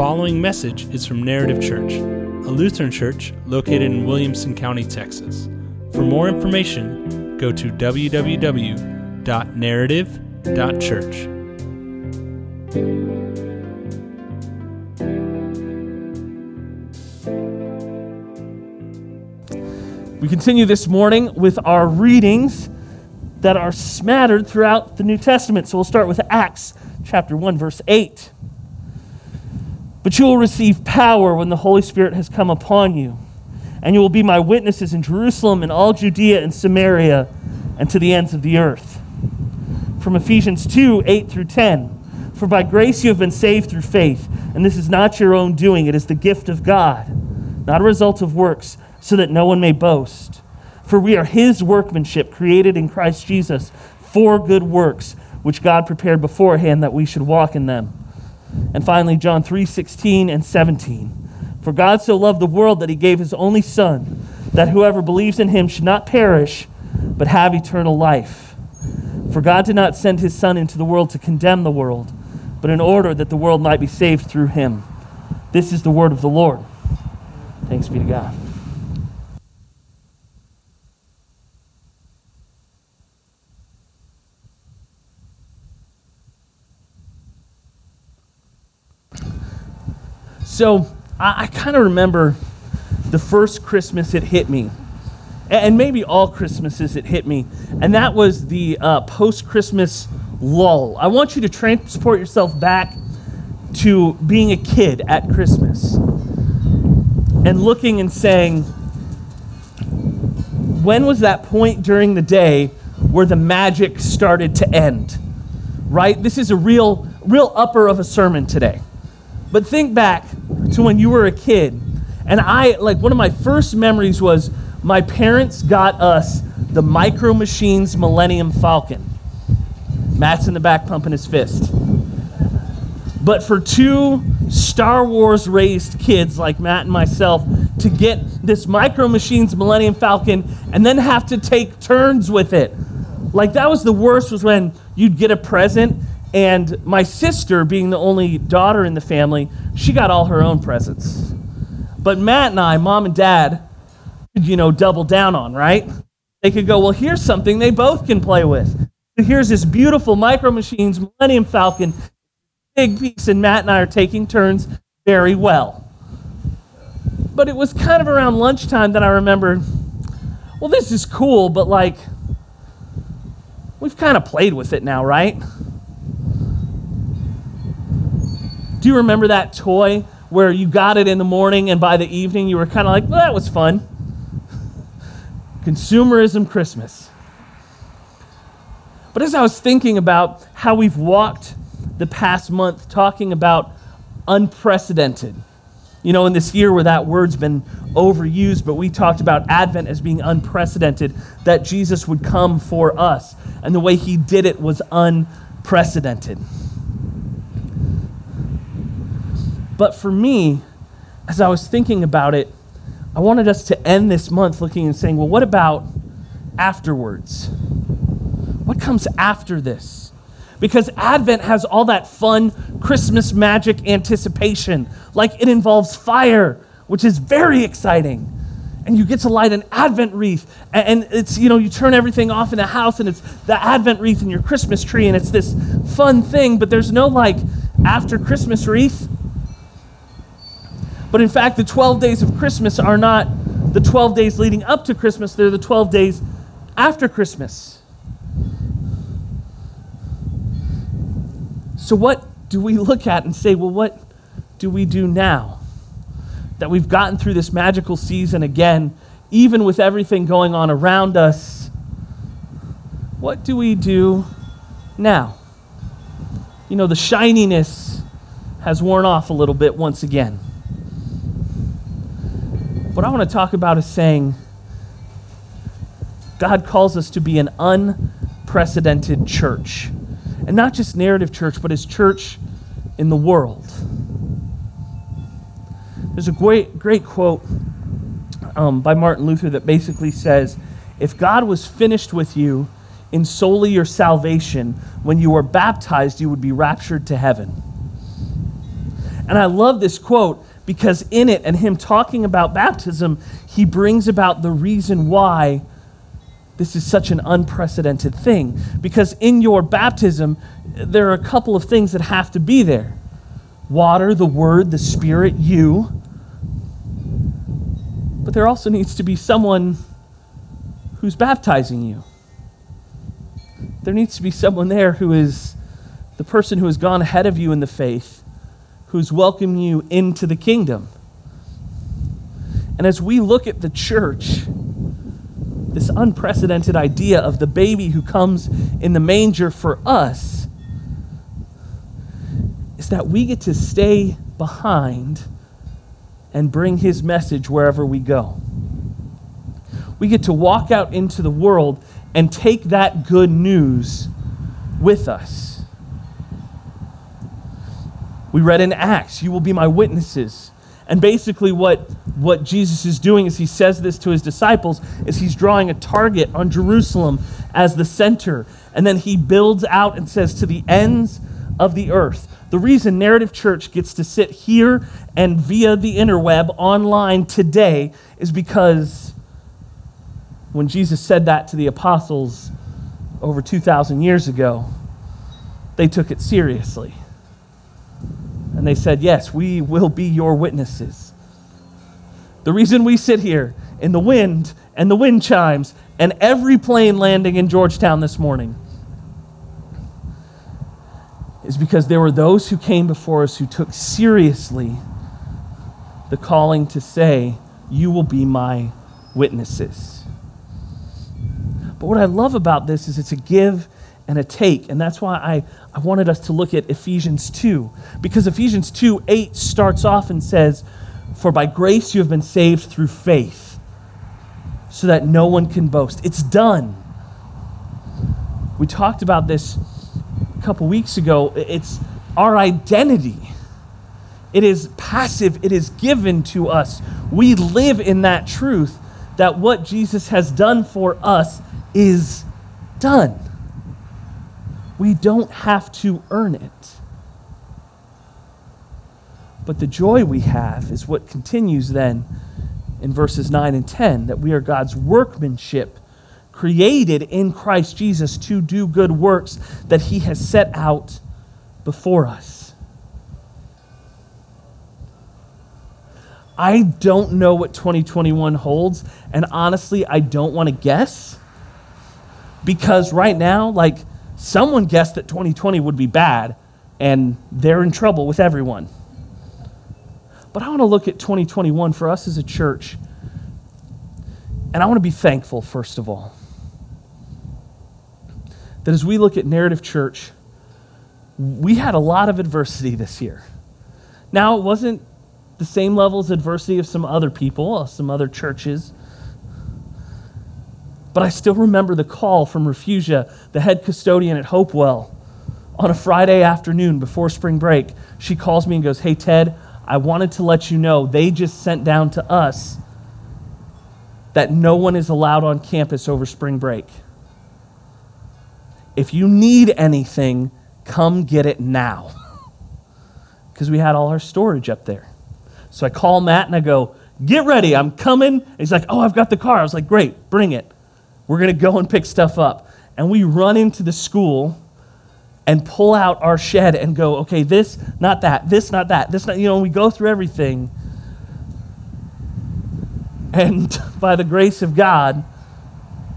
following message is from Narrative Church, a Lutheran church located in Williamson County, Texas. For more information, go to www.narrative.church. We continue this morning with our readings that are smattered throughout the New Testament. So we'll start with Acts chapter 1 verse 8. But you will receive power when the Holy Spirit has come upon you, and you will be my witnesses in Jerusalem and all Judea and Samaria and to the ends of the earth. From Ephesians 2 8 through 10. For by grace you have been saved through faith, and this is not your own doing, it is the gift of God, not a result of works so that no one may boast. For we are his workmanship, created in Christ Jesus for good works, which God prepared beforehand that we should walk in them. And finally, John 3 16 and 17. For God so loved the world that he gave his only Son, that whoever believes in him should not perish, but have eternal life. For God did not send his Son into the world to condemn the world, but in order that the world might be saved through him. This is the word of the Lord. Thanks be to God. So I, I kind of remember the first Christmas it hit me, and maybe all Christmases it hit me, and that was the uh, post Christmas lull. I want you to transport yourself back to being a kid at Christmas and looking and saying, when was that point during the day where the magic started to end? Right? This is a real, real upper of a sermon today. But think back to when you were a kid. And I, like, one of my first memories was my parents got us the Micro Machines Millennium Falcon. Matt's in the back pumping his fist. But for two Star Wars raised kids like Matt and myself to get this Micro Machines Millennium Falcon and then have to take turns with it. Like that was the worst was when you'd get a present and my sister, being the only daughter in the family, she got all her own presents. But Matt and I, mom and dad, could, you know, double down on, right? They could go, well, here's something they both can play with. Here's this beautiful Micro Machines Millennium Falcon, big piece, and Matt and I are taking turns very well. But it was kind of around lunchtime that I remembered, well, this is cool, but like, we've kind of played with it now, right? Do you remember that toy where you got it in the morning and by the evening you were kind of like, well, that was fun? Consumerism Christmas. But as I was thinking about how we've walked the past month talking about unprecedented, you know, in this year where that word's been overused, but we talked about Advent as being unprecedented, that Jesus would come for us. And the way he did it was unprecedented. But for me, as I was thinking about it, I wanted us to end this month looking and saying, well, what about afterwards? What comes after this? Because Advent has all that fun Christmas magic anticipation. Like it involves fire, which is very exciting. And you get to light an Advent wreath. And it's, you know, you turn everything off in the house and it's the Advent wreath in your Christmas tree. And it's this fun thing, but there's no like after Christmas wreath. But in fact, the 12 days of Christmas are not the 12 days leading up to Christmas, they're the 12 days after Christmas. So, what do we look at and say, well, what do we do now? That we've gotten through this magical season again, even with everything going on around us. What do we do now? You know, the shininess has worn off a little bit once again. What I want to talk about is saying God calls us to be an unprecedented church. And not just narrative church, but his church in the world. There's a great, great quote um, by Martin Luther that basically says If God was finished with you in solely your salvation, when you were baptized, you would be raptured to heaven. And I love this quote because in it and him talking about baptism, he brings about the reason why this is such an unprecedented thing. Because in your baptism, there are a couple of things that have to be there water, the word, the spirit, you. But there also needs to be someone who's baptizing you. There needs to be someone there who is the person who has gone ahead of you in the faith, who's welcomed you into the kingdom. And as we look at the church, this unprecedented idea of the baby who comes in the manger for us is that we get to stay behind and bring his message wherever we go. We get to walk out into the world and take that good news with us. We read in Acts, You will be my witnesses. And basically, what, what Jesus is doing is he says this to his disciples is he's drawing a target on Jerusalem as the center. And then he builds out and says, To the ends of the earth. The reason Narrative Church gets to sit here and via the interweb online today is because when Jesus said that to the apostles over 2,000 years ago, they took it seriously. And they said, Yes, we will be your witnesses. The reason we sit here in the wind and the wind chimes and every plane landing in Georgetown this morning is because there were those who came before us who took seriously the calling to say, You will be my witnesses. But what I love about this is it's a give and a take. And that's why I, I wanted us to look at Ephesians 2. Because Ephesians 2 8 starts off and says, For by grace you have been saved through faith, so that no one can boast. It's done. We talked about this a couple weeks ago. It's our identity. It is passive, it is given to us. We live in that truth that what Jesus has done for us is done. We don't have to earn it. But the joy we have is what continues then in verses 9 and 10 that we are God's workmanship, created in Christ Jesus to do good works that He has set out before us. I don't know what 2021 holds, and honestly, I don't want to guess because right now, like, someone guessed that 2020 would be bad, and they're in trouble with everyone. But I want to look at 2021 for us as a church, and I want to be thankful, first of all, that as we look at Narrative Church, we had a lot of adversity this year. Now, it wasn't the same levels of adversity of some other people, some other churches. But I still remember the call from Refugia, the head custodian at Hopewell, on a Friday afternoon before spring break. She calls me and goes, Hey, Ted, I wanted to let you know they just sent down to us that no one is allowed on campus over spring break. If you need anything, come get it now. Because we had all our storage up there. So I call Matt and I go, Get ready, I'm coming. He's like, Oh, I've got the car. I was like, Great, bring it. We're going to go and pick stuff up. And we run into the school and pull out our shed and go, okay, this, not that, this, not that, this, not, you know, we go through everything. And by the grace of God,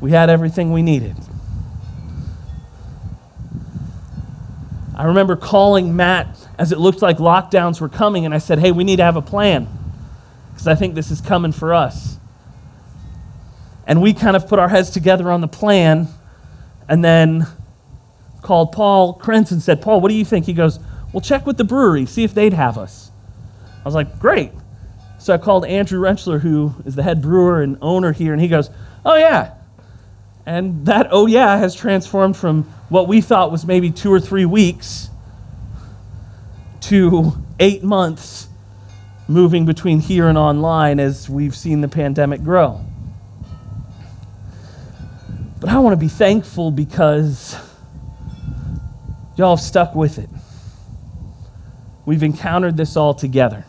we had everything we needed. I remember calling Matt as it looked like lockdowns were coming, and I said, hey, we need to have a plan because I think this is coming for us. And we kind of put our heads together on the plan and then called Paul Krentz and said, Paul, what do you think? He goes, Well, check with the brewery, see if they'd have us. I was like, Great. So I called Andrew Renchler, who is the head brewer and owner here, and he goes, Oh, yeah. And that, oh, yeah, has transformed from what we thought was maybe two or three weeks to eight months moving between here and online as we've seen the pandemic grow. But I want to be thankful because y'all have stuck with it. we've encountered this all together.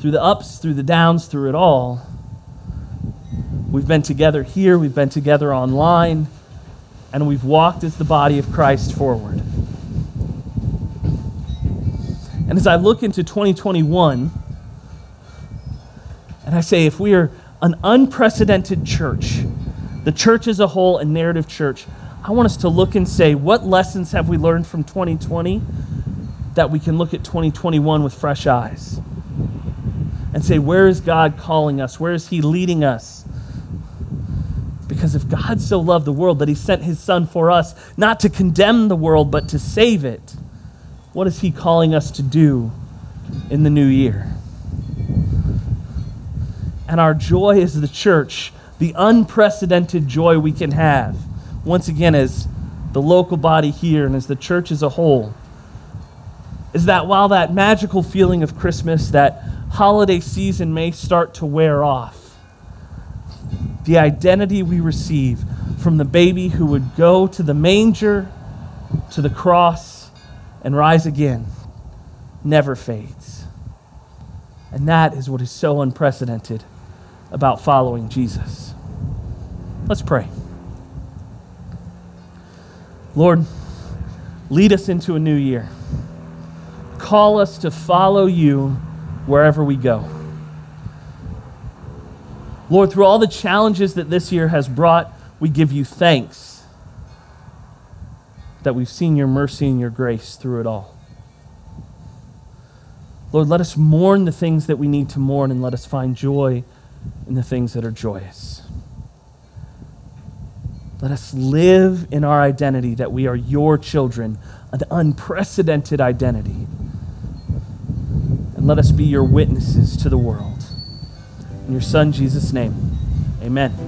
Through the ups, through the downs, through it all, we've been together here, we've been together online, and we've walked as the body of Christ forward. And as I look into 2021, and I say, if we are an unprecedented church, the church as a whole, a narrative church, I want us to look and say, what lessons have we learned from 2020 that we can look at 2021 with fresh eyes? And say, where is God calling us? Where is He leading us? Because if God so loved the world that He sent His Son for us, not to condemn the world, but to save it, what is He calling us to do in the new year? And our joy as the church, the unprecedented joy we can have, once again, as the local body here and as the church as a whole, is that while that magical feeling of Christmas, that holiday season may start to wear off, the identity we receive from the baby who would go to the manger, to the cross, and rise again never fades. And that is what is so unprecedented about following Jesus. Let's pray. Lord, lead us into a new year. Call us to follow you wherever we go. Lord, through all the challenges that this year has brought, we give you thanks that we've seen your mercy and your grace through it all. Lord, let us mourn the things that we need to mourn and let us find joy in the things that are joyous. Let us live in our identity that we are your children, an unprecedented identity. And let us be your witnesses to the world. In your Son, Jesus' name, amen.